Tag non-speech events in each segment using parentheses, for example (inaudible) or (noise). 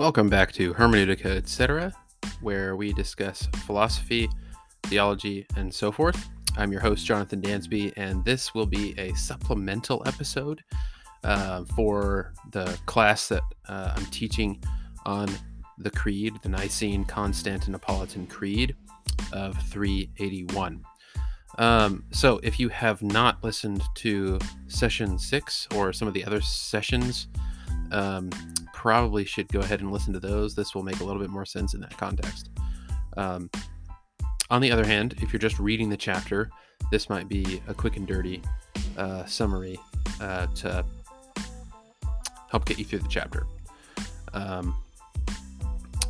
Welcome back to Hermeneutica, etc., where we discuss philosophy, theology, and so forth. I'm your host, Jonathan Dansby, and this will be a supplemental episode uh, for the class that uh, I'm teaching on the Creed, the Nicene Constantinopolitan Creed of 381. Um, so, if you have not listened to session six or some of the other sessions, um, probably should go ahead and listen to those. This will make a little bit more sense in that context. Um, on the other hand, if you're just reading the chapter, this might be a quick and dirty uh, summary uh, to help get you through the chapter. Um,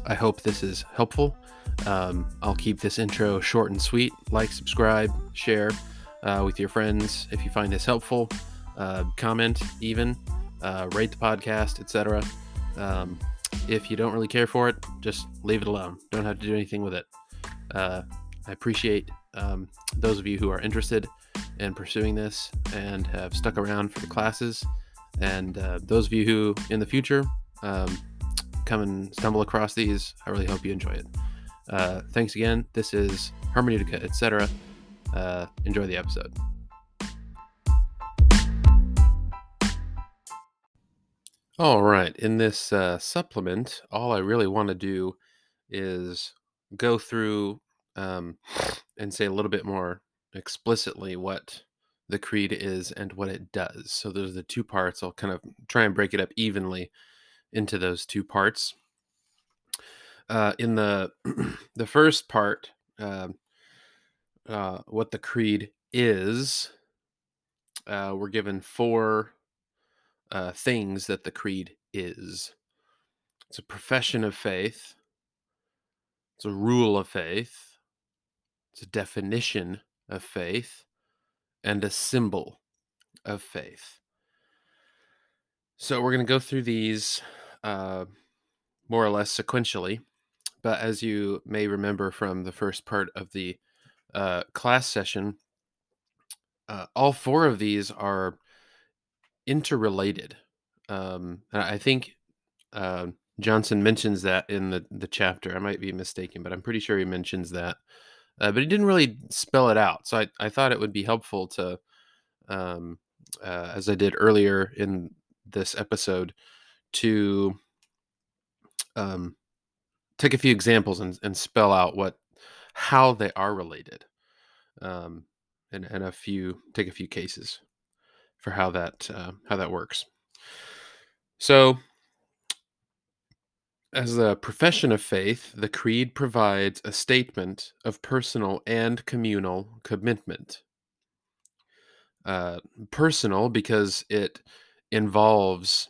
I hope this is helpful. Um, I'll keep this intro short and sweet. Like, subscribe, share uh, with your friends if you find this helpful. Uh, comment, even uh, rate the podcast, etc. Um, if you don't really care for it, just leave it alone. Don't have to do anything with it. Uh, I appreciate um, those of you who are interested in pursuing this and have stuck around for the classes. And uh, those of you who in the future um, come and stumble across these, I really hope you enjoy it. Uh, thanks again. This is Hermeneutica, etc. Uh, enjoy the episode. All right. In this uh, supplement, all I really want to do is go through um, (sniffs) and say a little bit more explicitly what the creed is and what it does. So those are the two parts. I'll kind of try and break it up evenly into those two parts. Uh, in the (clears throat) the first part, uh, uh, what the creed is, uh, we're given four uh, things that the creed is. It's a profession of faith. It's a rule of faith. It's a definition of faith and a symbol of faith. So we're going to go through these uh, more or less sequentially. But as you may remember from the first part of the uh, class session, uh, all four of these are interrelated. Um, I think uh, Johnson mentions that in the, the chapter. I might be mistaken, but I'm pretty sure he mentions that. Uh, but he didn't really spell it out. So I, I thought it would be helpful to, um, uh, as I did earlier in this episode, to um, take a few examples and, and spell out what how they are related um, and, and a few take a few cases for how that uh, how that works. So, as a profession of faith, the creed provides a statement of personal and communal commitment. Uh, personal because it involves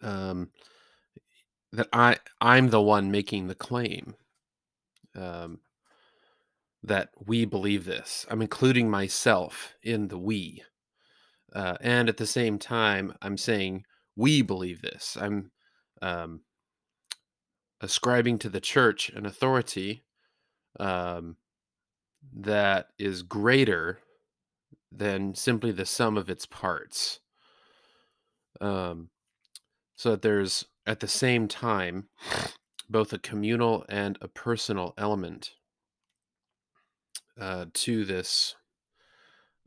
um, that I I'm the one making the claim. Um, that we believe this. I'm including myself in the we. Uh, and at the same time, I'm saying we believe this. I'm um, ascribing to the church an authority um, that is greater than simply the sum of its parts. Um, so that there's at the same time both a communal and a personal element uh, to this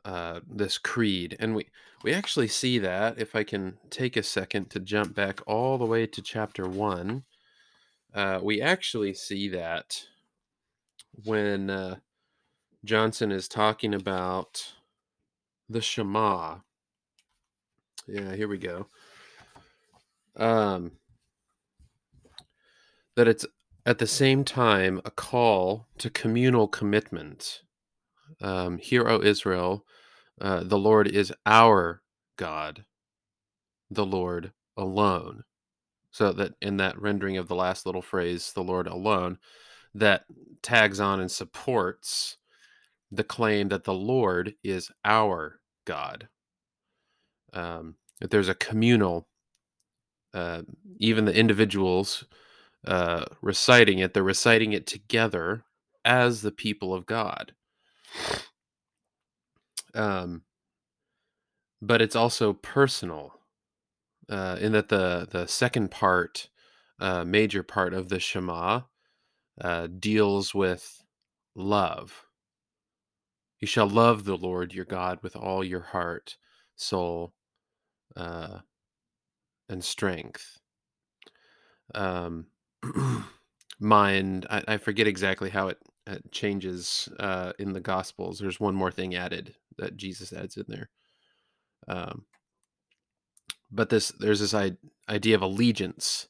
uh, this creed, and we we actually see that if I can take a second to jump back all the way to chapter one, uh, we actually see that when uh, Johnson is talking about the Shema. Yeah, here we go. Um, that it's at the same time a call to communal commitment um, Hear, O Israel, uh, the Lord is our God, the Lord alone. So that in that rendering of the last little phrase, the Lord alone, that tags on and supports the claim that the Lord is our God. Um, that there's a communal, uh, even the individuals uh, reciting it, they're reciting it together as the people of God. Um, but it's also personal uh, in that the the second part uh, major part of the Shema uh, deals with love. You shall love the Lord your God with all your heart, soul, uh, and strength. Um, (clears throat) mind, I, I forget exactly how it, changes uh, in the Gospels. There's one more thing added that Jesus adds in there. Um, but this there's this idea of allegiance,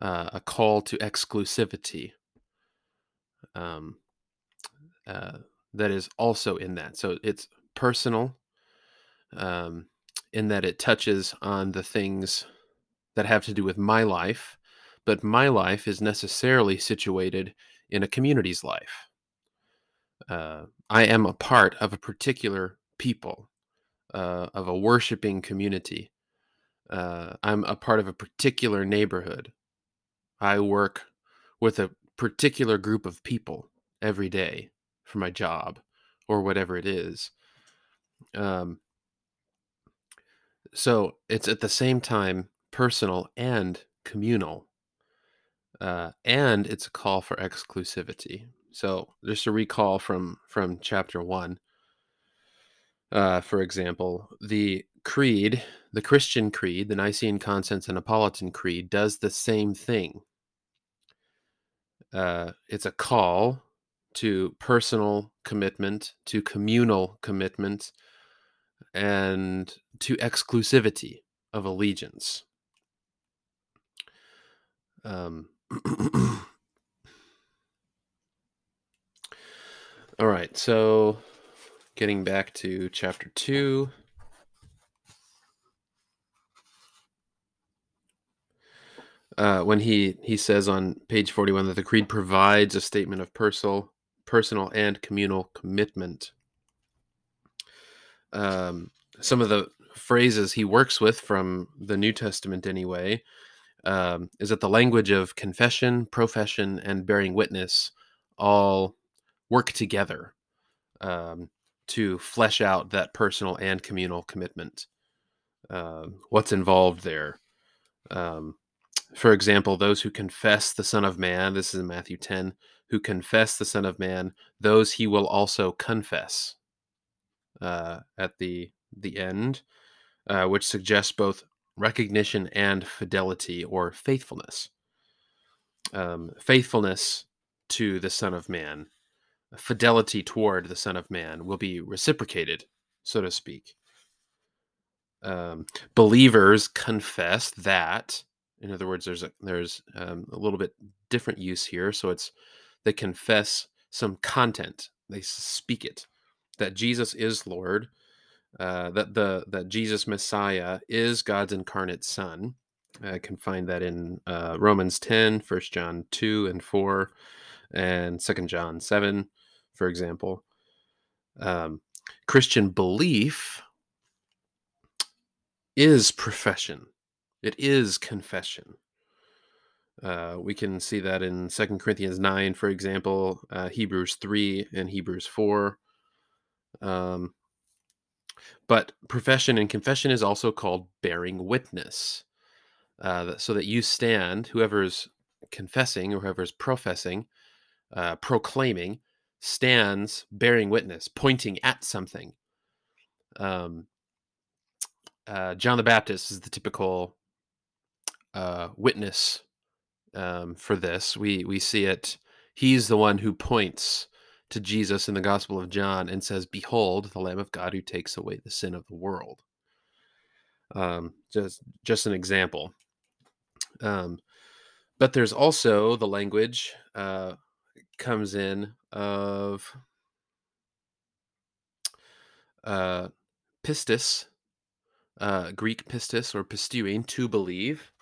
uh, a call to exclusivity. Um, uh, that is also in that. So it's personal, um, in that it touches on the things that have to do with my life, but my life is necessarily situated in a community's life. Uh, I am a part of a particular people, uh, of a worshiping community. Uh, I'm a part of a particular neighborhood. I work with a particular group of people every day for my job or whatever it is. Um, so it's at the same time personal and communal. Uh, and it's a call for exclusivity. So just a recall from from chapter one. Uh, for example, the creed, the Christian creed, the Nicene Constantinopolitan Creed, does the same thing. Uh, it's a call to personal commitment, to communal commitment, and to exclusivity of allegiance. Um, all right, so getting back to chapter 2. Uh, when he he says on page 41 that the creed provides a statement of personal personal and communal commitment um, some of the phrases he works with from the new testament anyway um, is that the language of confession profession and bearing witness all work together um, to flesh out that personal and communal commitment. Uh, what's involved there? Um, for example, those who confess the Son of Man, this is in Matthew 10, who confess the Son of Man, those he will also confess uh, at the the end, uh, which suggests both recognition and fidelity or faithfulness. Um, faithfulness to the Son of Man, fidelity toward the Son of Man will be reciprocated, so to speak. Um, believers confess that in other words, there's a, there's um, a little bit different use here. So it's they confess some content, they speak it that Jesus is Lord, uh, that the that Jesus Messiah is God's incarnate Son. I can find that in uh, Romans 10, 1 John 2 and 4, and 2 John 7, for example. Um, Christian belief is profession it is confession. Uh, we can see that in Second Corinthians 9, for example, uh, Hebrews 3, and Hebrews 4. Um, but profession and confession is also called bearing witness. Uh, so that you stand, whoever's confessing or whoever's professing, uh, proclaiming, stands bearing witness, pointing at something. Um, uh, John the Baptist is the typical uh, witness um, for this. We we see it. He's the one who points to Jesus in the Gospel of John and says, "Behold, the Lamb of God who takes away the sin of the world." Um, just just an example. Um, but there's also the language uh, comes in of uh, pistis, uh, Greek pistis or pisteuein, to believe,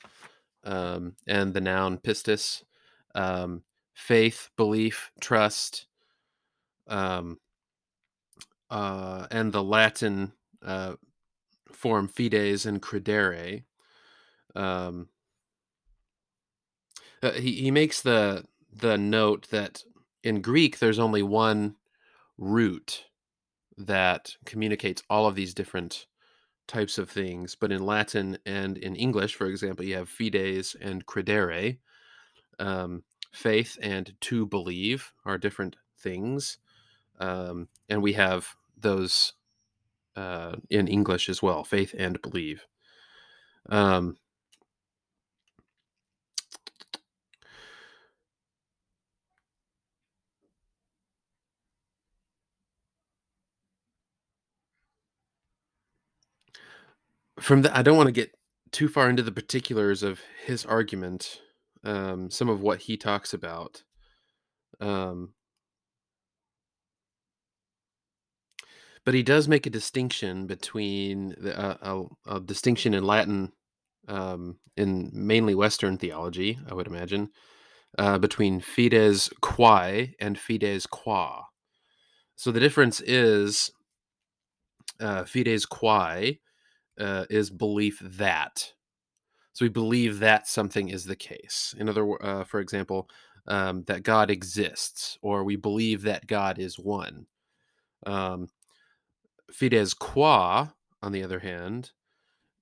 um, and the noun pistis, um, faith, belief, trust, um, uh, and the Latin uh, form fides and credere. Um, uh, he he makes the the note that in Greek there's only one root that communicates all of these different types of things. But in Latin and in English, for example, you have fides and credere. Um, faith and to believe are different things. Um, and we have those uh, in English as well faith and believe. Um, from the, I don't want to get too far into the particulars of his argument, um, some of what he talks about. Um, but he does make a distinction between the, uh, a, a distinction in Latin, um, in mainly Western theology, I would imagine, uh, between fides quae and fides qua. So the difference is uh, fides quae uh, is belief that. So we believe that something is the case. In other, uh, for example, um, that God exists, or we believe that God is one. Um, fides qua, on the other hand,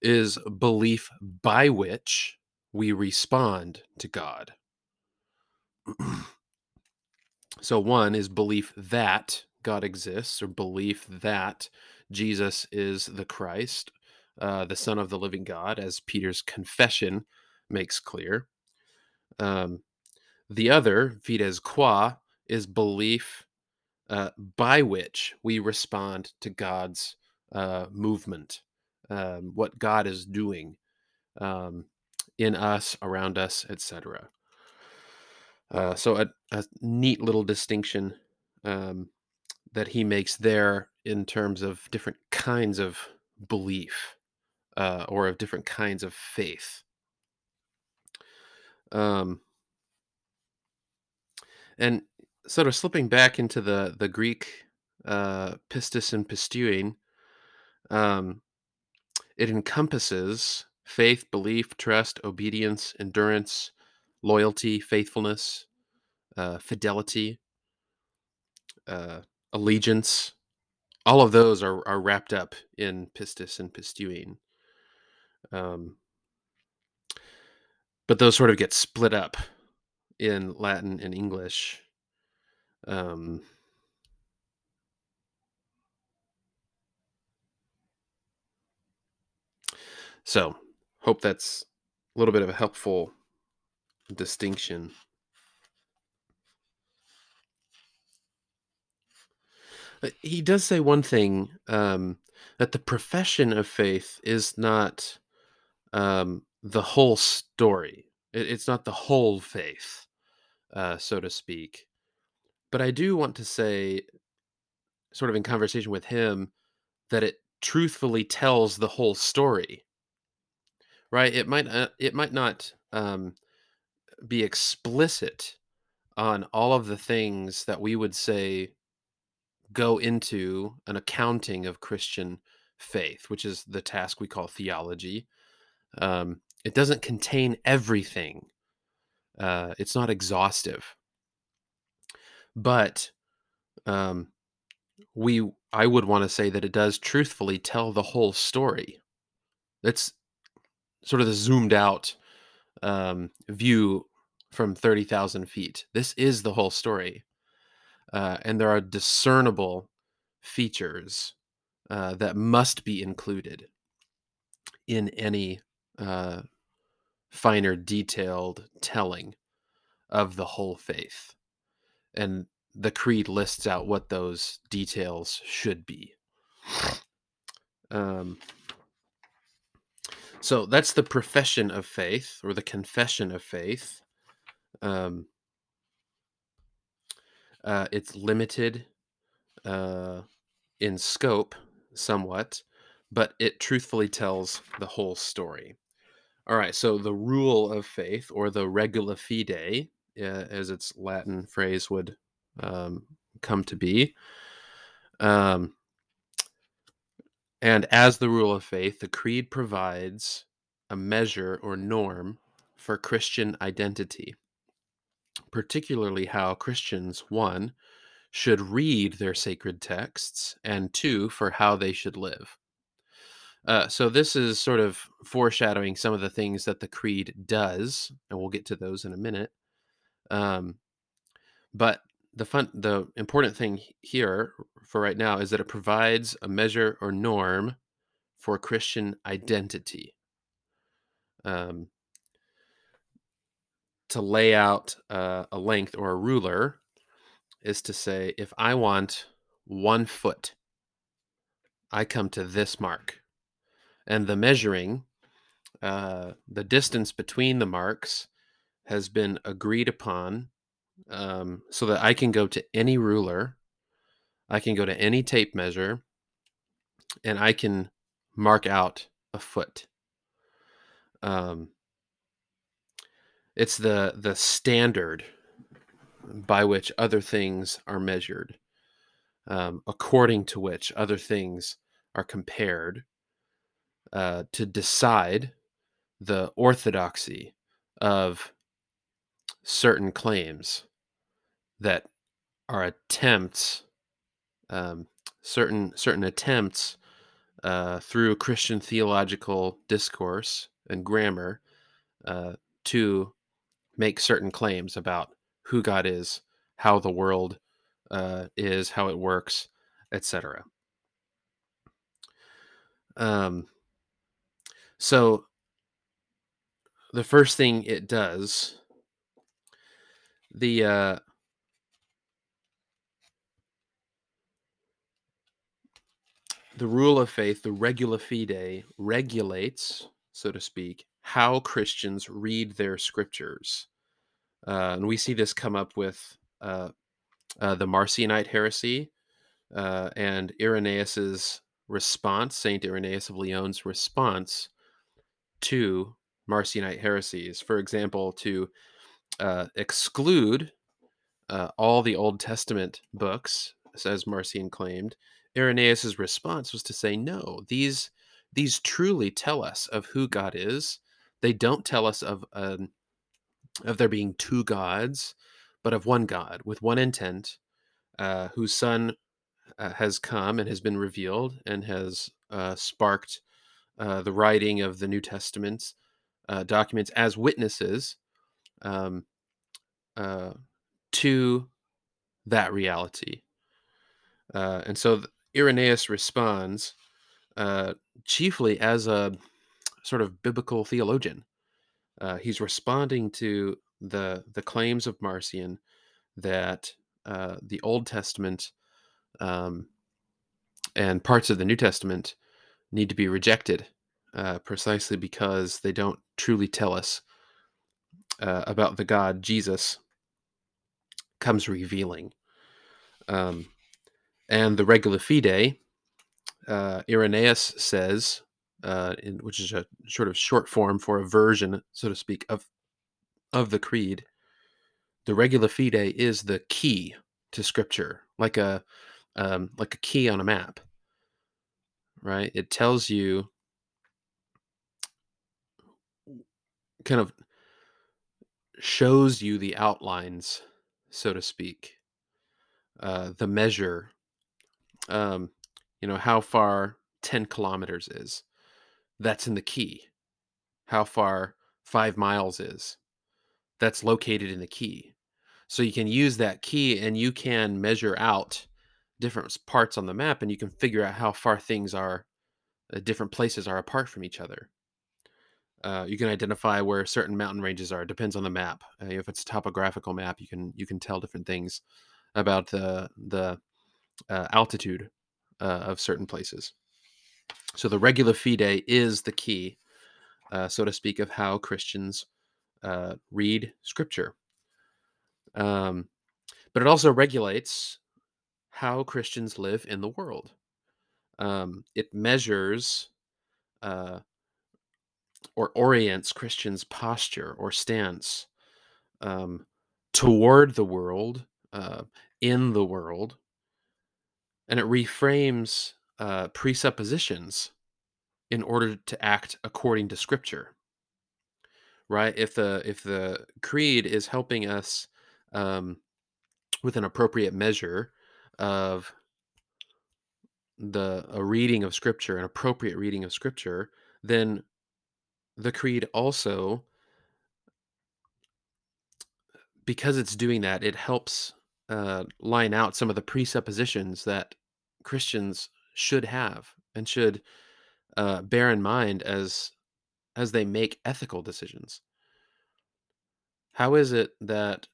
is belief by which we respond to God. (clears throat) so one is belief that God exists, or belief that Jesus is the Christ, uh, the Son of the living God, as Peter's confession makes clear. Um, the other, fides qua, is belief uh, by which we respond to God's uh, movement, um, what God is doing um, in us, around us, etc. Uh, so a, a neat little distinction um, that he makes there in terms of different kinds of belief uh, or of different kinds of faith. Um, and sort of slipping back into the the Greek uh, pistis and pisteuein, um, it encompasses faith, belief, trust, obedience, endurance, loyalty, faithfulness, uh, fidelity, uh, allegiance. All of those are, are wrapped up in pistis and pisteuein. Um, but those sort of get split up in Latin and English. Um, so, hope that's a little bit of a helpful distinction. Uh, He does say one thing um, that the profession of faith is not um, the whole story. It, it's not the whole faith, uh, so to speak. But I do want to say, sort of in conversation with him, that it truthfully tells the whole story. Right? It might uh, it might not um, be explicit on all of the things that we would say go into an accounting of Christian faith, which is the task we call theology. Um, it doesn't contain everything. Uh, it's not exhaustive, but um, we I would want to say that it does truthfully tell the whole story. It's sort of the zoomed out um, view from thirty thousand feet. This is the whole story, uh, and there are discernible features uh, that must be included in any uh, finer, detailed telling of the whole faith. And the creed lists out what those details should be. Um, so that's the profession of faith or the confession of faith. Um, uh, it's limited uh, in scope somewhat, but it truthfully tells the whole story. All right, so the rule of faith or the regula fide, uh, as its Latin phrase would um, come to be. Um, and as the rule of faith, the creed provides a measure or norm for Christian identity, particularly how Christians, one, should read their sacred texts, and two, for how they should live. Uh, so, this is sort of foreshadowing some of the things that the creed does, and we'll get to those in a minute. Um, but the fun, the important thing here for right now is that it provides a measure or norm for Christian identity. Um, to lay out uh, a length or a ruler is to say, if I want one foot, I come to this mark. And the measuring, uh, the distance between the marks has been agreed upon um, so that I can go to any ruler, I can go to any tape measure, and I can mark out a foot. Um, it's the the standard by which other things are measured, um, according to which other things are compared uh, to decide the orthodoxy of certain claims that are attempts, um, certain certain attempts uh, through Christian theological discourse and grammar uh, to make certain claims about who God is, how the world uh, is, how it works, etc. Um, so the first thing it does, the uh, the rule of faith, the regula fide, regulates, so to speak, how Christians read their scriptures. Uh, and we see this come up with uh, uh, the Marcionite heresy uh, and Irenaeus's response, Saint Irenaeus of Lyon's response to Marcionite heresies. For example, to uh, exclude uh, all the Old Testament books, as Marcion claimed, Irenaeus's response was to say, no, these these truly tell us of who God is. They don't tell us of um, of there being two gods, but of one God with one intent, uh, whose Son uh, has come and has been revealed and has uh, sparked the writing of the New Testament's documents as witnesses um, uh, to that reality. and so Irenaeus responds chiefly as a sort of biblical theologian. Uh, he's responding to the the claims of Marcion that uh, the Old Testament um, and parts of the New Testament need to be rejected, uh, precisely because they don't truly tell us uh, about the God Jesus comes revealing. Um, and the Regula Fide, uh, Irenaeus says, uh, in, which is a sort of short form for a version, so to speak, of of the creed. The Regula Fide is the key to Scripture, like a um, like a key on a map, right? It tells you kind of shows you the outlines, so to speak, uh, the measure, um, you know, how far 10 kilometers is. That's in the key. How far five miles is. That's located in the key. So you can use that key and you can measure out different parts on the map and you can figure out how far things are, uh, different places are apart from each other. Uh, you can identify where certain mountain ranges are. It depends on the map. Uh, if it's a topographical map, you can you can tell different things about the the uh, altitude uh, of certain places. So the regula fide is the key, uh, so to speak, of how Christians uh, read Scripture. Um, but it also regulates how Christians live in the world. Um, it measures or orients Christians' posture or stance um, toward the world, uh, in the world, and it reframes uh, presuppositions in order to act according to Scripture. Right? If the if the creed is helping us um, with an appropriate measure of the a reading of Scripture, an appropriate reading of Scripture, then the creed also because it's doing that, it helps uh, line out some of the presuppositions that Christians should have and should uh, bear in mind as as they make ethical decisions. How is it that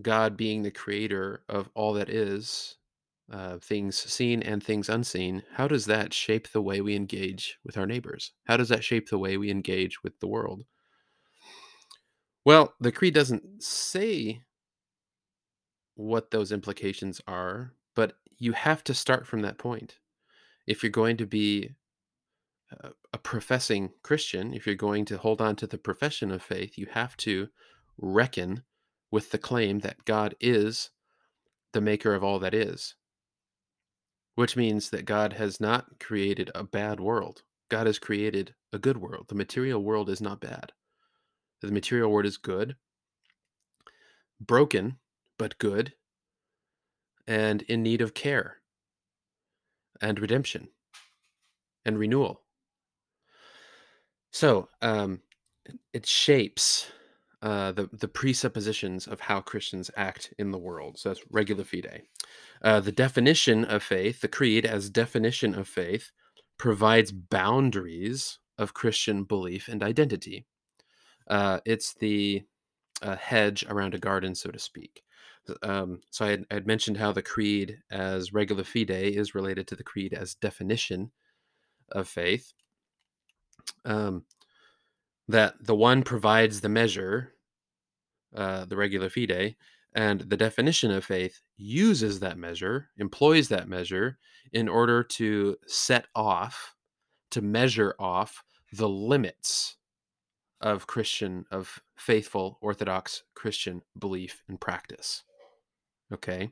God, being the creator of all that is, uh, things seen and things unseen, how does that shape the way we engage with our neighbors? How does that shape the way we engage with the world? Well, the creed doesn't say what those implications are, but you have to start from that point. If you're going to be a, a professing Christian, if you're going to hold on to the profession of faith, you have to reckon with the claim that God is the maker of all that is, which means that God has not created a bad world. God has created a good world. The material world is not bad. The material world is good, broken, but good, and in need of care and redemption and renewal. So um, it shapes uh, the the presuppositions of how Christians act in the world. So that's regula fide. Uh, the definition of faith, the creed as definition of faith, provides boundaries of Christian belief and identity. Uh, it's the uh, hedge around a garden, so to speak. Um, so I had, I had, mentioned how the creed as regula fide is related to the creed as definition of faith. Um, that the one provides the measure, uh, the regula fide, and the definition of faith uses that measure, employs that measure in order to set off, to measure off the limits of Christian, of faithful Orthodox Christian belief and practice. Okay,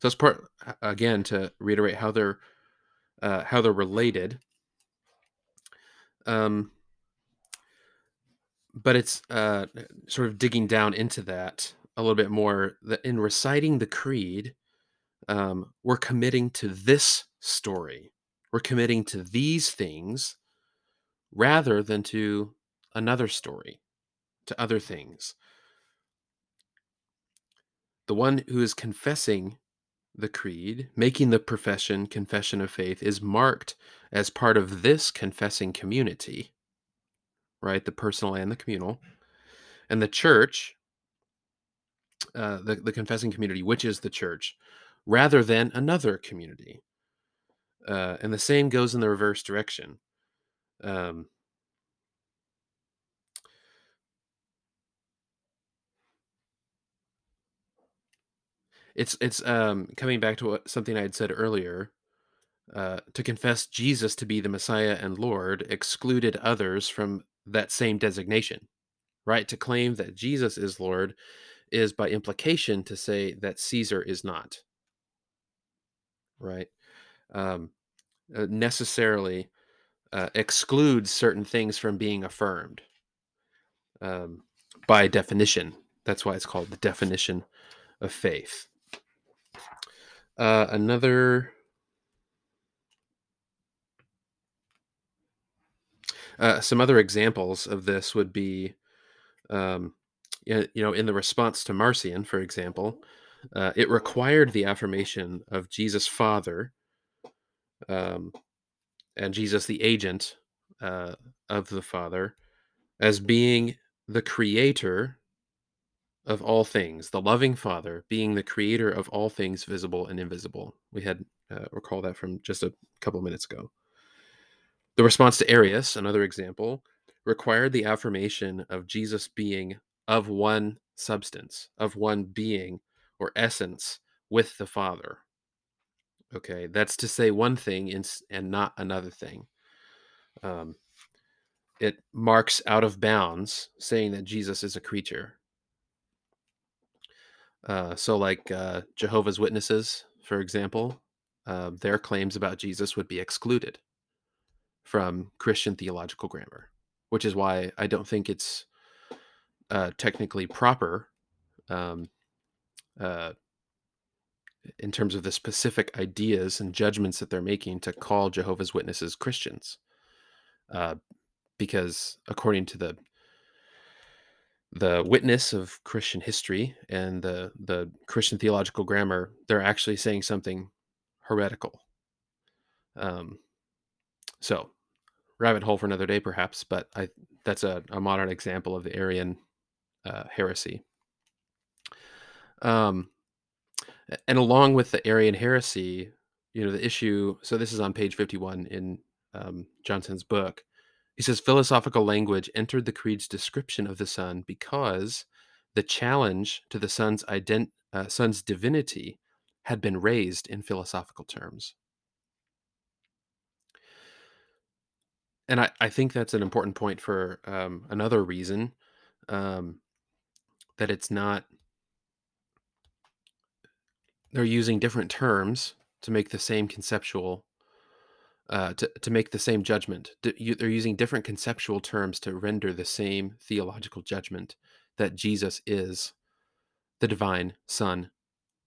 so it's part again to reiterate how they're uh, how they're related. Um, but it's uh, sort of digging down into that a little bit more. That in reciting the creed, um, we're committing to this story. We're committing to these things rather than to another story, to other things. The one who is confessing the creed, making the profession, confession of faith, is marked as part of this confessing community right? The personal and the communal. And the church, uh, the, the confessing community, which is the church, rather than another community. Uh, and the same goes in the reverse direction. Um, it's it's um, coming back to what, something I had said earlier. Uh, to confess Jesus to be the Messiah and Lord excluded others from that same designation, right? To claim that Jesus is Lord is by implication to say that Caesar is not, right? Um, uh, necessarily uh, excludes certain things from being affirmed um, by definition. That's why it's called the definition of faith. Uh, another Uh, some other examples of this would be, um, you know, in the response to Marcion, for example, uh, it required the affirmation of Jesus Father um, and Jesus the agent uh, of the Father as being the creator of all things, the loving Father being the creator of all things visible and invisible. We had uh, recall that from just a couple minutes ago. The response to Arius, another example, required the affirmation of Jesus being of one substance, of one being or essence with the Father. Okay, that's to say one thing and not another thing. Um, it marks out of bounds saying that Jesus is a creature. Uh, so, like uh, Jehovah's Witnesses, for example, uh, their claims about Jesus would be excluded from Christian theological grammar, which is why I don't think it's uh, technically proper um, uh, in terms of the specific ideas and judgments that they're making to call Jehovah's Witnesses Christians. Uh, because according to the the witness of Christian history and the the Christian theological grammar, they're actually saying something heretical. Um, so, rabbit hole for another day, perhaps, but I that's a, a modern example of the Arian uh, heresy. Um, and along with the Arian heresy, you know, the issue. So this is on page fifty-one in um, Johnson's book. He says philosophical language entered the creed's description of the Son because the challenge to the Son's ident- uh, Son's divinity had been raised in philosophical terms. And I, I think that's an important point for um, another reason um, that it's not, they're using different terms to make the same conceptual uh, to, to make the same judgment. D- they're using different conceptual terms to render the same theological judgment that Jesus is the divine Son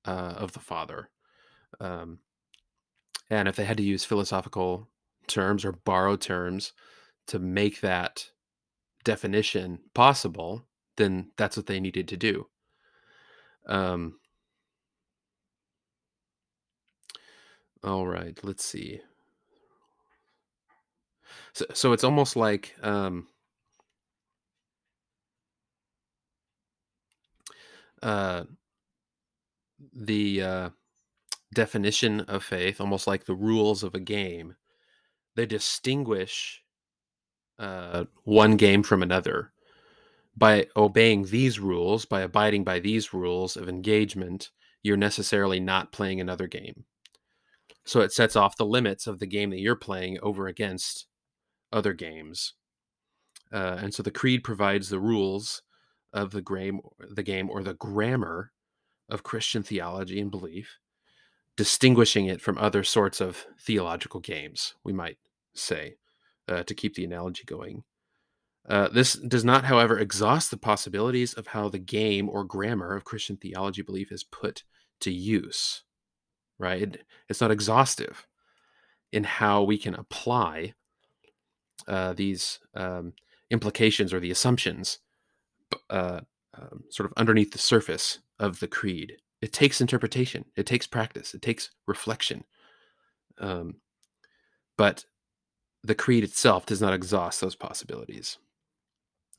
uh, of the Father. Um, and if they had to use philosophical terms or borrow terms to make that definition possible, then that's what they needed to do. Um, all right, let's see. So, so it's almost like um, uh, the uh, definition of faith, almost like the rules of a game, they distinguish uh, one game from another by obeying these rules, by abiding by these rules of engagement. You're necessarily not playing another game. So it sets off the limits of the game that you're playing over against other games. Uh, and so the creed provides the rules of the game, the game or the grammar of Christian theology and belief, distinguishing it from other sorts of theological games, we might say, uh, to keep the analogy going. Uh, this does not, however, exhaust the possibilities of how the game or grammar of Christian theology belief is put to use. Right? It, it's not exhaustive in how we can apply uh, these um, implications or the assumptions uh, um, sort of underneath the surface of the creed. It takes interpretation, it takes practice, it takes reflection. Um, but the creed itself does not exhaust those possibilities.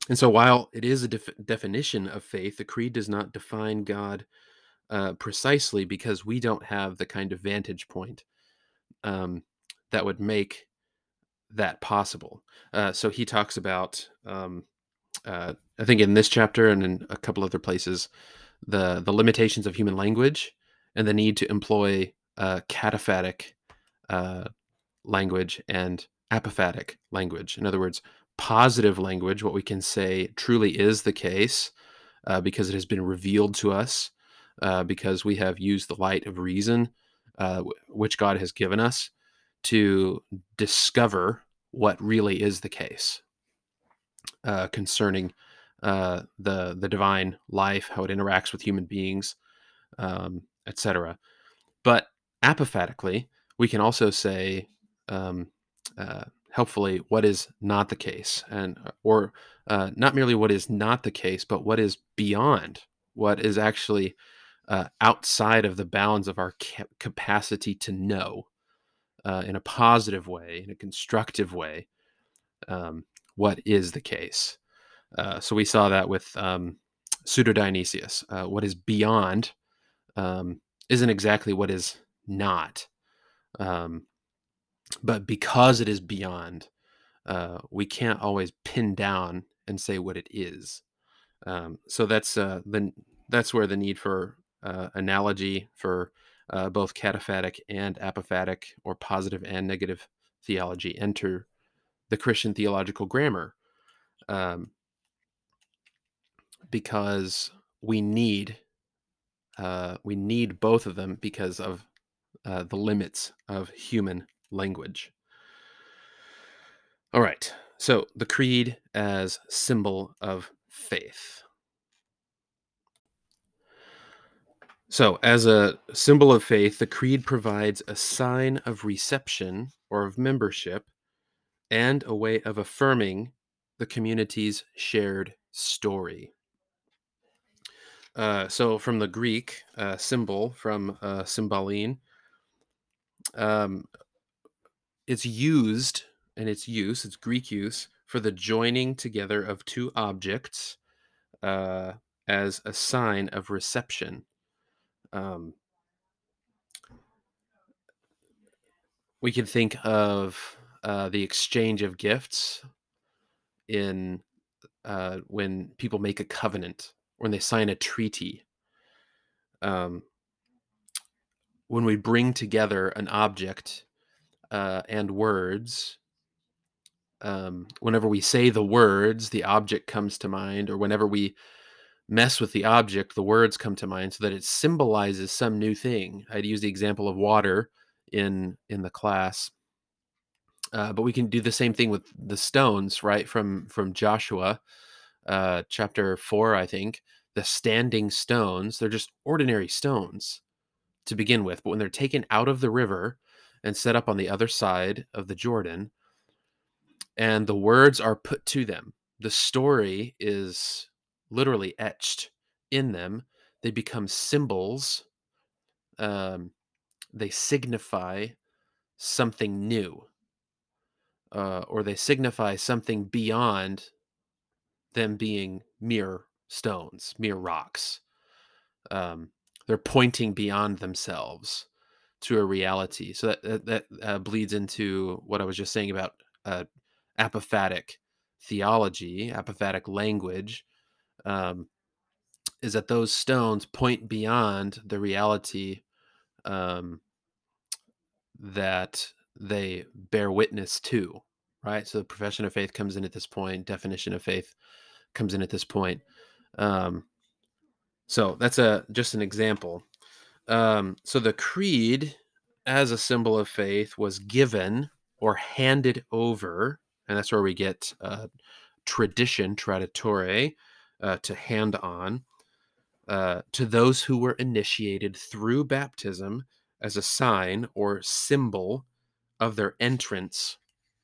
And so, while it is a def- definition of faith, the creed does not define God uh, precisely because we don't have the kind of vantage point um, that would make that possible. Uh, so he talks about, um, uh, I think in this chapter and in a couple other places, the the limitations of human language and the need to employ uh, cataphatic uh, language and apophatic language. In other words, positive language, what we can say truly is the case uh, because it has been revealed to us, uh, because we have used the light of reason, uh, which God has given us, to discover what really is the case uh, concerning uh, the the divine life, how it interacts with human beings, um, etc. But apophatically, we can also say um, uh, helpfully what is not the case, and uh, or uh, not merely what is not the case, but what is beyond what is actually uh, outside of the bounds of our ca- capacity to know uh, in a positive way, in a constructive way, um, what is the case. Uh, so we saw that with um, Pseudo Dionysius. What is beyond um, isn't exactly what is not. But because it is beyond, uh, we can't always pin down and say what it is. Um, so that's uh, the that's where the need for uh, analogy for uh, both cataphatic and apophatic or positive and negative theology enter the Christian theological grammar um, because we need uh, we need both of them because of uh, the limits of human language. All right, so the creed as symbol of faith. So, as a symbol of faith, the creed provides a sign of reception or of membership and a way of affirming the community's shared story. Uh, so from the Greek uh, symbol, from uh, um, it's used and its use, its Greek use for the joining together of two objects uh, as a sign of reception. Um, we can think of uh, the exchange of gifts in uh, when people make a covenant, when they sign a treaty. Um, when we bring together an object uh, and words, um, whenever we say the words, the object comes to mind, or whenever we mess with the object, the words come to mind, so that it symbolizes some new thing. I'd use the example of water in in the class, uh, but we can do the same thing with the stones, right? From from Joshua, uh, chapter four, I think. The standing stones, they're just ordinary stones to begin with, but when they're taken out of the river and set up on the other side of the Jordan, and the words are put to them, the story is literally etched in them. They become symbols. Um, they signify something new, uh, or they signify something beyond them being mere stones, mere rocks. Um, they're pointing beyond themselves to a reality. So that that, uh, bleeds into what I was just saying about uh, apophatic theology, apophatic language, um, is that those stones point beyond the reality um, that they bear witness to, right? So the profession of faith comes in at this point, definition of faith comes in at this point. Um, so that's a just an example. Um, so the creed, as a symbol of faith, was given or handed over, and that's where we get uh, tradition, traditore, uh, to hand on uh, to those who were initiated through baptism as a sign or symbol of their entrance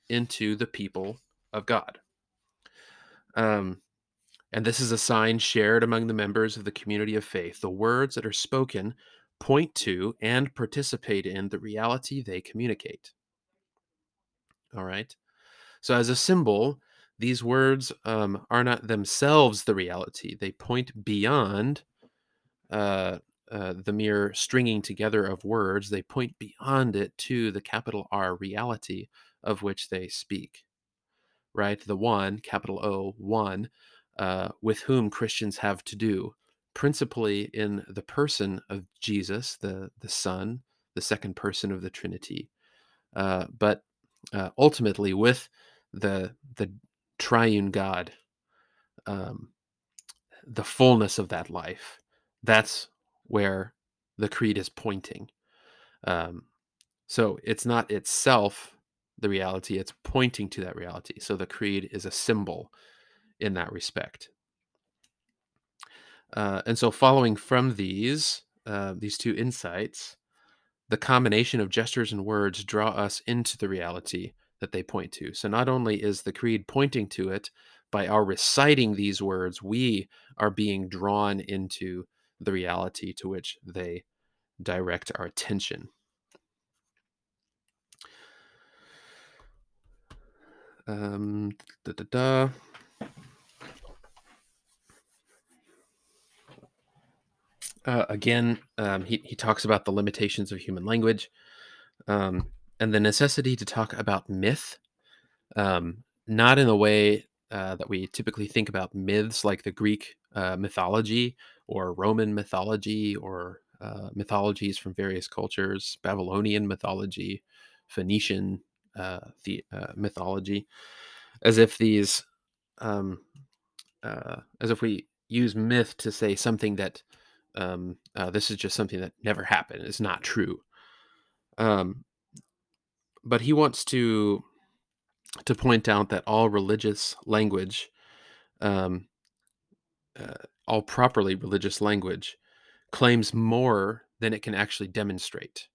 into the people of God. Um, and this is a sign shared among the members of the community of faith. The words that are spoken point to and participate in the reality they communicate. All right. So, as a symbol, these words um, are not themselves the reality, they point beyond uh, uh, the mere stringing together of words, they point beyond it to the capital R reality of which they speak. Right? The one, capital O, one, uh, with whom Christians have to do, principally in the person of Jesus, the, the Son, the second person of the Trinity, uh, but uh, ultimately with the, the triune God, um, the fullness of that life. That's where the creed is pointing. Um, so it's not itself the reality, it's pointing to that reality. So the creed is a symbol in that respect. Uh, and so, following from these, uh, these two insights, the combination of gestures and words draw us into the reality that they point to. So, not only is the creed pointing to it, by our reciting these words, we are being drawn into the reality to which they direct our attention. Um, da, da, da. Uh, again, um, he, he talks about the limitations of human language um, and the necessity to talk about myth, um, not in the way uh, that we typically think about myths like the Greek uh, mythology or Roman mythology or uh, mythologies from various cultures, Babylonian mythology, Phoenician uh, the uh, mythology, as if these, um, as if we use myth to say something that um, uh, this is just something that never happened. It's not true. Um, but he wants to to point out that all religious language, um, uh, all properly religious language, claims more than it can actually demonstrate,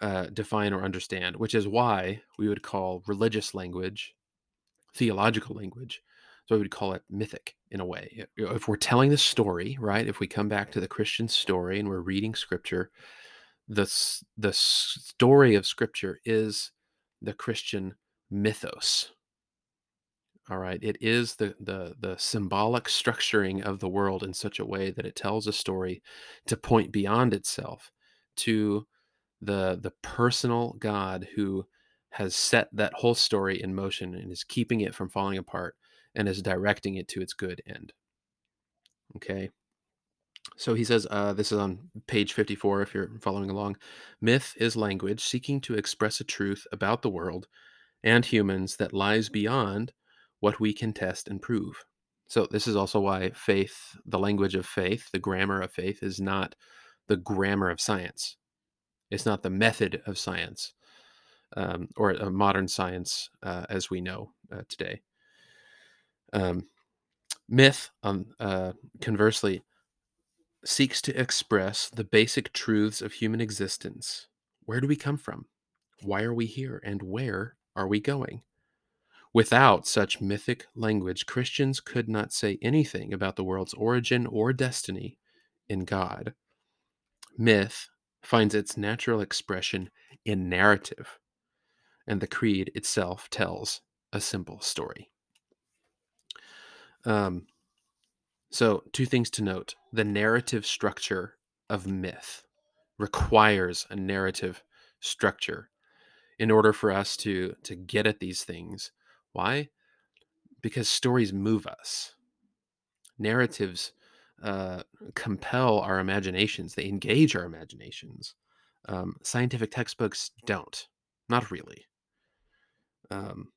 uh, define, or understand. Which is why we would call religious language, theological language, So we would call it mythic in a way. If we're telling the story, right? If we come back to the Christian story and we're reading scripture, the the story of scripture is the Christian mythos. All right, it is the the the symbolic structuring of the world in such a way that it tells a story to point beyond itself to the the personal God who has set that whole story in motion and is keeping it from falling apart and is directing it to its good end. Okay. So he says, uh, this is on page 54 if you're following along. Myth is language seeking to express a truth about the world and humans that lies beyond what we can test and prove. So, this is also why faith, the language of faith, the grammar of faith, is not the grammar of science. It's not the method of science um, or modern science uh, as we know uh, today. Um, myth, um, uh, conversely, seeks to express the basic truths of human existence. Where do we come from? Why are we here? And where are we going? Without such mythic language, Christians could not say anything about the world's origin or destiny in God. Myth finds its natural expression in narrative, and the creed itself tells a simple story. Um, so, two things to note. The narrative structure of myth requires a narrative structure. In order for us to to get at these things why? Because stories move us. Narratives uh, compel our imaginations. They engage our imaginations. Um, scientific textbooks don't. Not really. Um,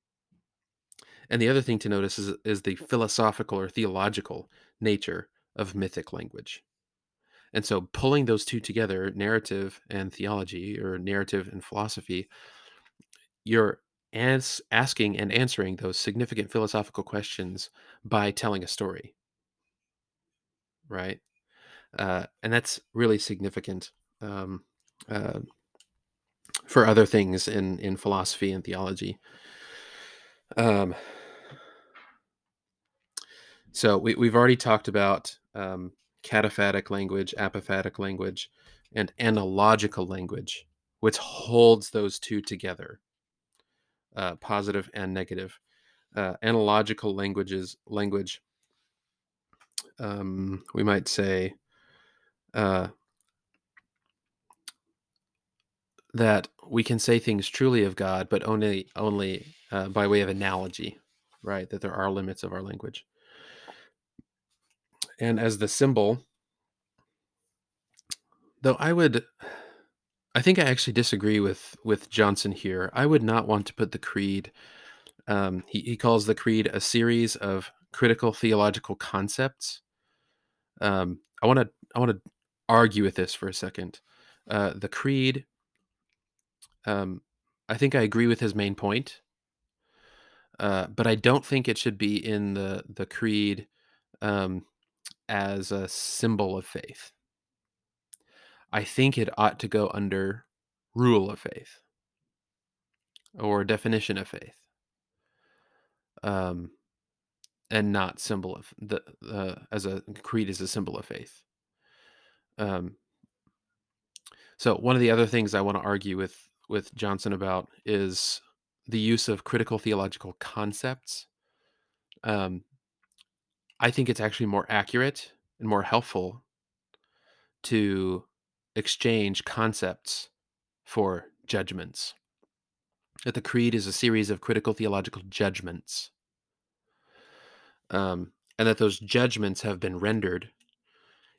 and the other thing to notice is, is the philosophical or theological nature of mythic language. And so pulling those two together, narrative and theology, or narrative and philosophy, you're as asking and answering those significant philosophical questions by telling a story. Right? Uh, and that's really significant um, uh, for other things in, in philosophy and theology. Um, so we, we've already talked about um, cataphatic language, apophatic language, and analogical language, which holds those two together, uh, positive and negative. Uh, analogical languages, language, um, we might say uh, that we can say things truly of God, but only only uh, by way of analogy, right? That there are limits of our language. And as the symbol though i would i think i actually disagree with with johnson here. I would not want to put the creed um, he, he calls the creed a series of critical theological concepts. Um, i want to i want to argue with this for a second. Uh, the creed um, i think i agree with his main point uh, but i don't think it should be in the the creed um, as a symbol of faith. I think it ought to go under rule of faith or definition of faith. Um, and not symbol of the uh, as a creed is a symbol of faith. Um, so one of the other things I want to argue with with Johnson about is the use of critical theological concepts. Um, I think it's actually more accurate and more helpful to exchange concepts for judgments. That the creed is a series of critical theological judgments. Um, and that those judgments have been rendered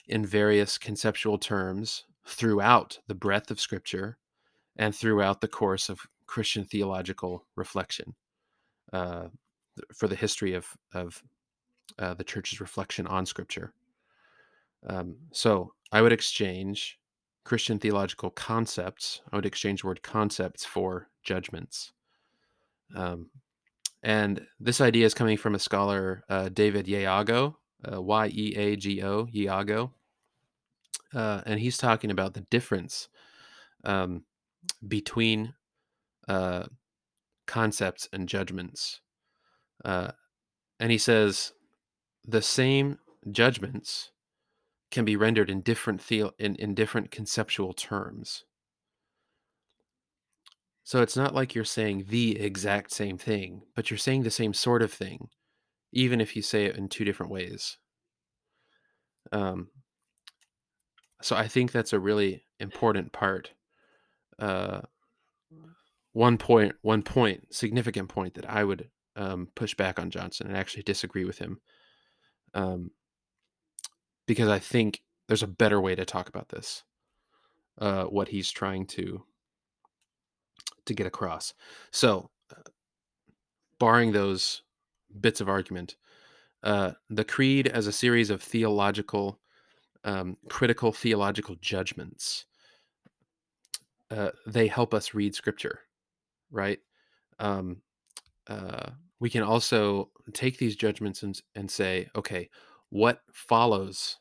in various conceptual terms throughout the breadth of Scripture and throughout the course of Christian theological reflection uh, for the history of, of uh, the church's reflection on Scripture. Um, so I would exchange Christian theological concepts. I would exchange word concepts for judgments. Um, and this idea is coming from a scholar, uh, David Yeago, uh, Y E A G O, Yeago. Uh, and he's talking about the difference um, between uh, concepts and judgments. Uh, and he says the same judgments can be rendered in different theo- in, in different conceptual terms. So it's not like you're saying the exact same thing, but you're saying the same sort of thing, even if you say it in two different ways. Um, so I think that's a really important part. Uh, one point, one point, significant point that I would um, push back on Johnson and actually disagree with him, um, because I think there's a better way to talk about this. Uh, what he's trying to to get across. So, uh, barring those bits of argument, uh, the creed as a series of theological, um, critical theological judgments, uh, they help us read Scripture, right? Um, uh, we can also take these judgments and, and say, okay, what follows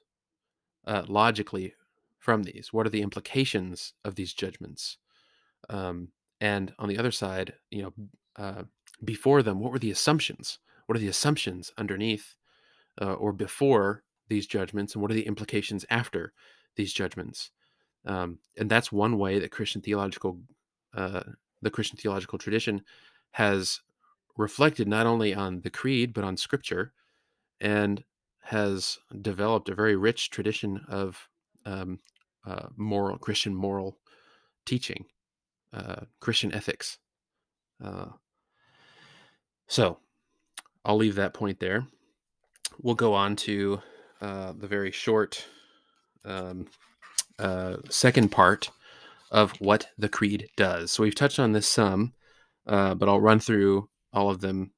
uh, logically from these? What are the implications of these judgments? Um, and on the other side, you know, uh, before them, what were the assumptions? What are the assumptions underneath uh, or before these judgments, and what are the implications after these judgments? Um, and that's one way that Christian theological, uh, the Christian theological tradition, has reflected not only on the creed but on Scripture, and has developed a very rich tradition of um, uh, moral Christian moral teaching uh, Christian ethics. Uh, so I'll leave that point there. We'll go on to uh, the very short um, uh, second part of what the creed does. So we've touched on this some, uh, but I'll run through all of them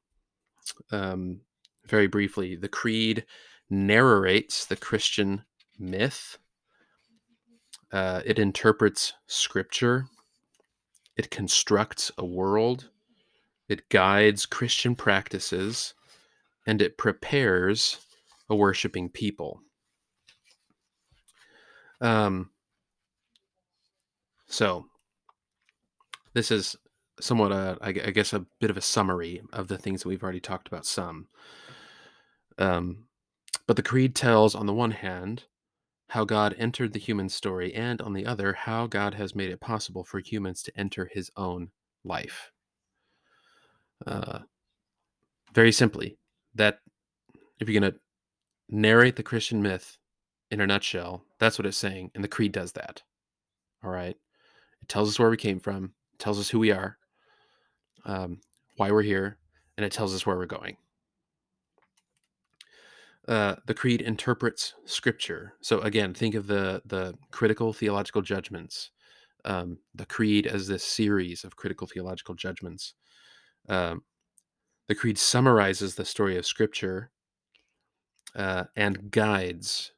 um, very briefly. The creed narrates the Christian myth. Uh, it interprets scripture it constructs a world, it guides Christian practices, and it prepares a worshiping people. Um, so, this is somewhat, a, I guess, a bit of a summary of the things that we've already talked about some. Um, but the Creed tells, on the one hand, how God entered the human story, and on the other, how God has made it possible for humans to enter his own life. Uh, very simply, that if you're going to narrate the Christian myth in a nutshell, that's what it's saying. And the Creed does that. All right. It tells us where we came from, tells us who we are, um, why we're here, and it tells us where we're going uh, the creed interprets scripture. So again, think of the the critical theological judgments. Um, the creed as this series of critical theological judgments. Um, the creed summarizes the story of scripture uh, and guides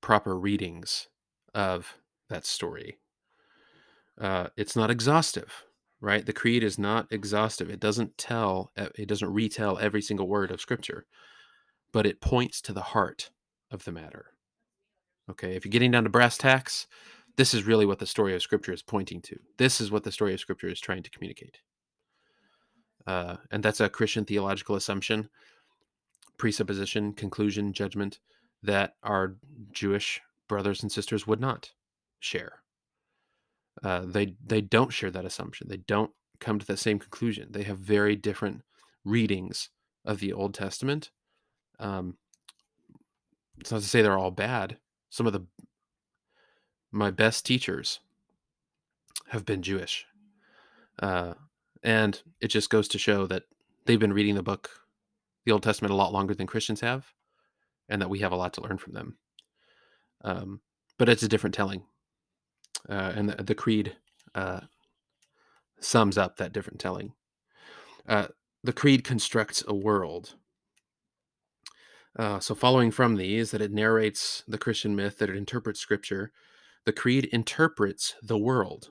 proper readings of that story. Uh, it's not exhaustive, right? The creed is not exhaustive. It doesn't tell. It doesn't retell every single word of scripture but it points to the heart of the matter. Okay, if you're getting down to brass tacks, this is really what the story of Scripture is pointing to. This is what the story of Scripture is trying to communicate. Uh, and that's a Christian theological assumption, presupposition, conclusion, judgment that our Jewish brothers and sisters would not share. Uh, they they don't share that assumption. They don't come to the same conclusion. They have very different readings of the Old Testament um, it's not to say they're all bad. Some of the my best teachers have been Jewish, uh, and it just goes to show that they've been reading the book, the Old Testament, a lot longer than Christians have, and that we have a lot to learn from them. Um, but it's a different telling, uh, and the, the creed uh, sums up that different telling. Uh, the creed constructs a world uh, so, following from these, that it narrates the Christian myth, that it interprets scripture, the creed interprets the world.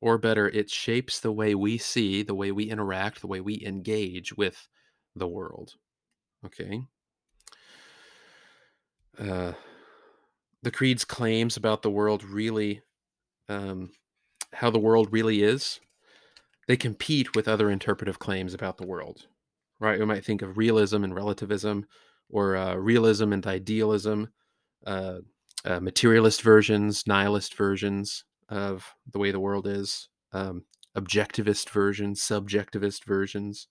Or better, it shapes the way we see, the way we interact, the way we engage with the world. Okay? Uh, the creed's claims about the world really, um, how the world really is, they compete with other interpretive claims about the world, right? We might think of realism and relativism, or uh, realism and idealism, uh, uh, materialist versions, nihilist versions of the way the world is, um, objectivist versions, subjectivist versions,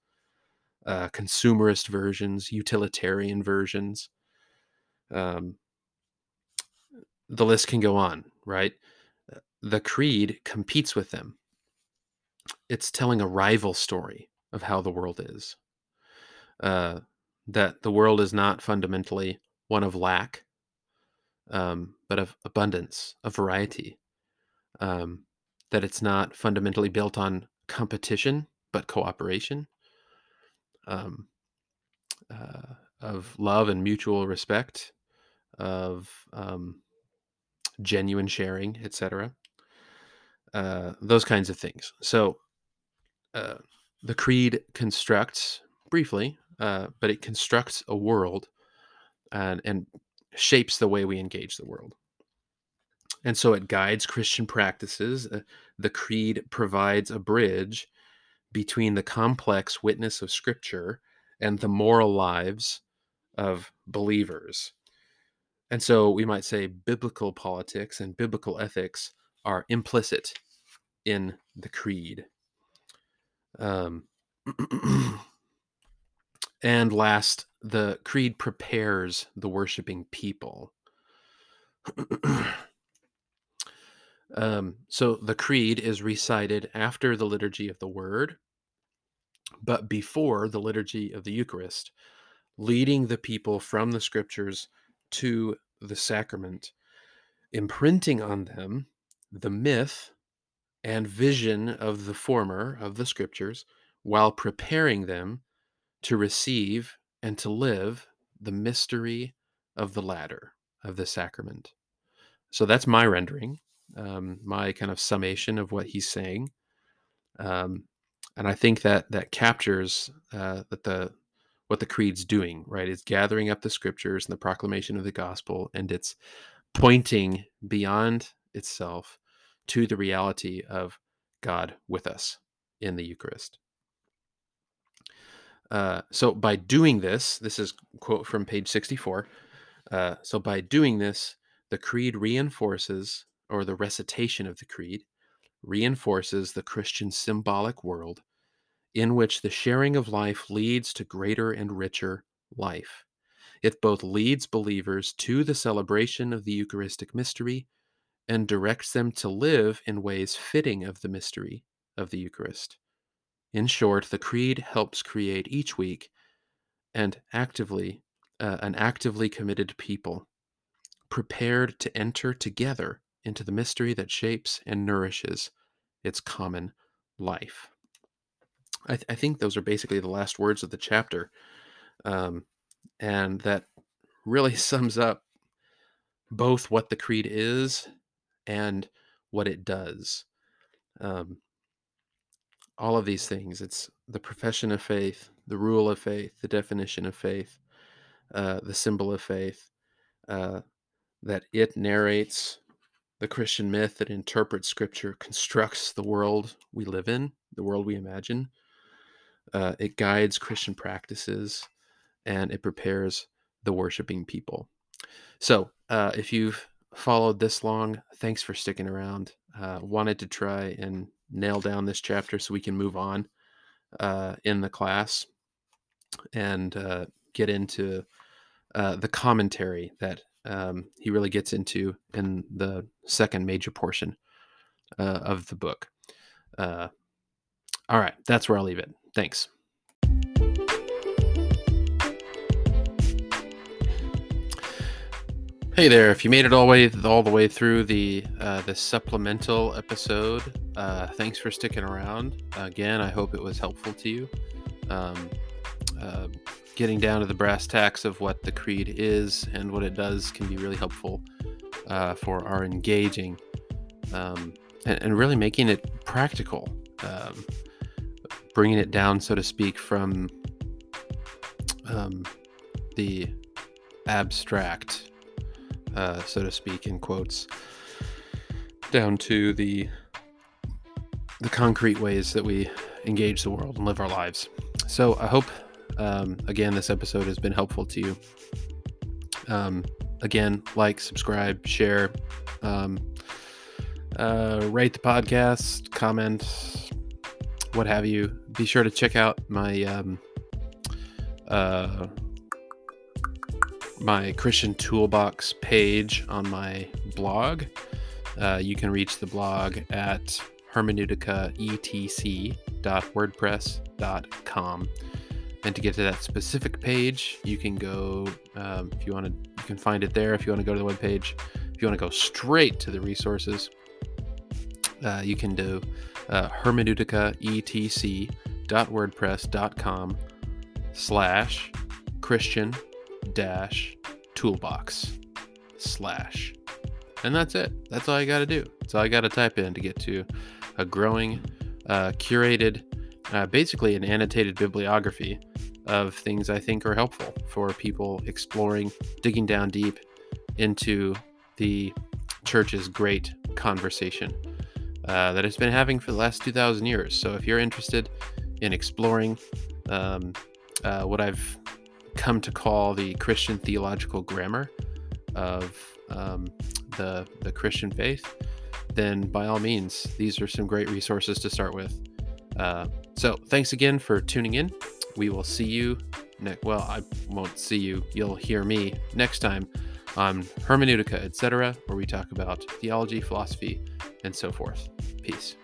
uh, consumerist versions, utilitarian versions. Um, the list can go on, right? The creed competes with them. It's telling a rival story of how the world is. Uh, that the world is not fundamentally one of lack, um, but of abundance, of variety. Um, that it's not fundamentally built on competition, but cooperation. Um, uh, of love and mutual respect, of um, genuine sharing, etc. Uh, those kinds of things. So, uh, the creed constructs briefly, uh, but it constructs a world and and shapes the way we engage the world. And so it guides Christian practices. Uh, the creed provides a bridge between the complex witness of Scripture and the moral lives of believers. And so we might say biblical politics and biblical ethics are implicit in the creed. Um, (clears throat) and last, the creed prepares the worshiping people. (clears throat) um, so the creed is recited after the liturgy of the word, but before the liturgy of the Eucharist, leading the people from the scriptures to the sacrament, imprinting on them the myth and vision of the former of the scriptures, while preparing them to receive and to live the mystery of the latter of the sacrament. So that's my rendering, um, my kind of summation of what he's saying, um, and I think that that captures uh, that the what the creed's doing. Right, it's gathering up the scriptures and the proclamation of the gospel, and it's pointing beyond itself to the reality of God with us in the Eucharist. Uh, so by doing this, this is quote from page 64. Uh, so by doing this, the creed reinforces, or the recitation of the creed reinforces the Christian symbolic world in which the sharing of life leads to greater and richer life. It both leads believers to the celebration of the Eucharistic mystery and directs them to live in ways fitting of the mystery of the Eucharist. In short, the creed helps create each week and actively uh, an actively committed people prepared to enter together into the mystery that shapes and nourishes its common life. I, th- I think those are basically the last words of the chapter, um, and that really (laughs) sums up both what the creed is and what it does. Um, all of these things. It's the profession of faith, the rule of faith, the definition of faith, uh, the symbol of faith, uh, that it narrates the Christian myth that interprets scripture, constructs the world we live in, the world we imagine. Uh, it guides Christian practices and it prepares the worshiping people. So, uh, if you've followed this long, thanks for sticking around. Uh, wanted to try and nail down this chapter so we can move on uh, in the class and uh, get into uh, the commentary that um, he really gets into in the second major portion uh, of the book. Uh, all right, that's where I'll leave it. Thanks. Hey there! If you made it all way all the way through the uh, the supplemental episode, uh, thanks for sticking around. Again, I hope it was helpful to you. Um, uh, getting down to the brass tacks of what the creed is and what it does can be really helpful uh, for our engaging um, and, and, really making it practical, um, bringing it down, so to speak, from um, the abstract uh, so to speak, in quotes, down to the the concrete ways that we engage the world and live our lives. So I hope um, again, this episode has been helpful to you. Um, again, like, subscribe, share, um, uh, rate the podcast, comment, what have you. Be sure to check out my um, uh, my Christian Toolbox page on my blog. Uh, you can reach the blog at hermeneuticaetc.wordpress.com. And to get to that specific page, you can go, um, if you want to, you can find it there. If you want to go to the web page, if you want to go straight to the resources, uh, you can do uh, hermeneuticaetc.wordpress.com slash Christian dash toolbox slash. And that's it. That's all I got to do. That's all you got to type in to get to a growing, uh, curated, uh, basically an annotated bibliography of things I think are helpful for people exploring, digging down deep into the church's great conversation uh, that it's been having for the last 2,000 years. So if you're interested in exploring um, uh, what I've come to call the Christian theological grammar of um, the the Christian faith, then by all means, these are some great resources to start with. Uh, so thanks again for tuning in. We will see you next. Well, I won't see you. You'll hear me next time on Hermeneutica, etc., where we talk about theology, philosophy, and so forth. Peace.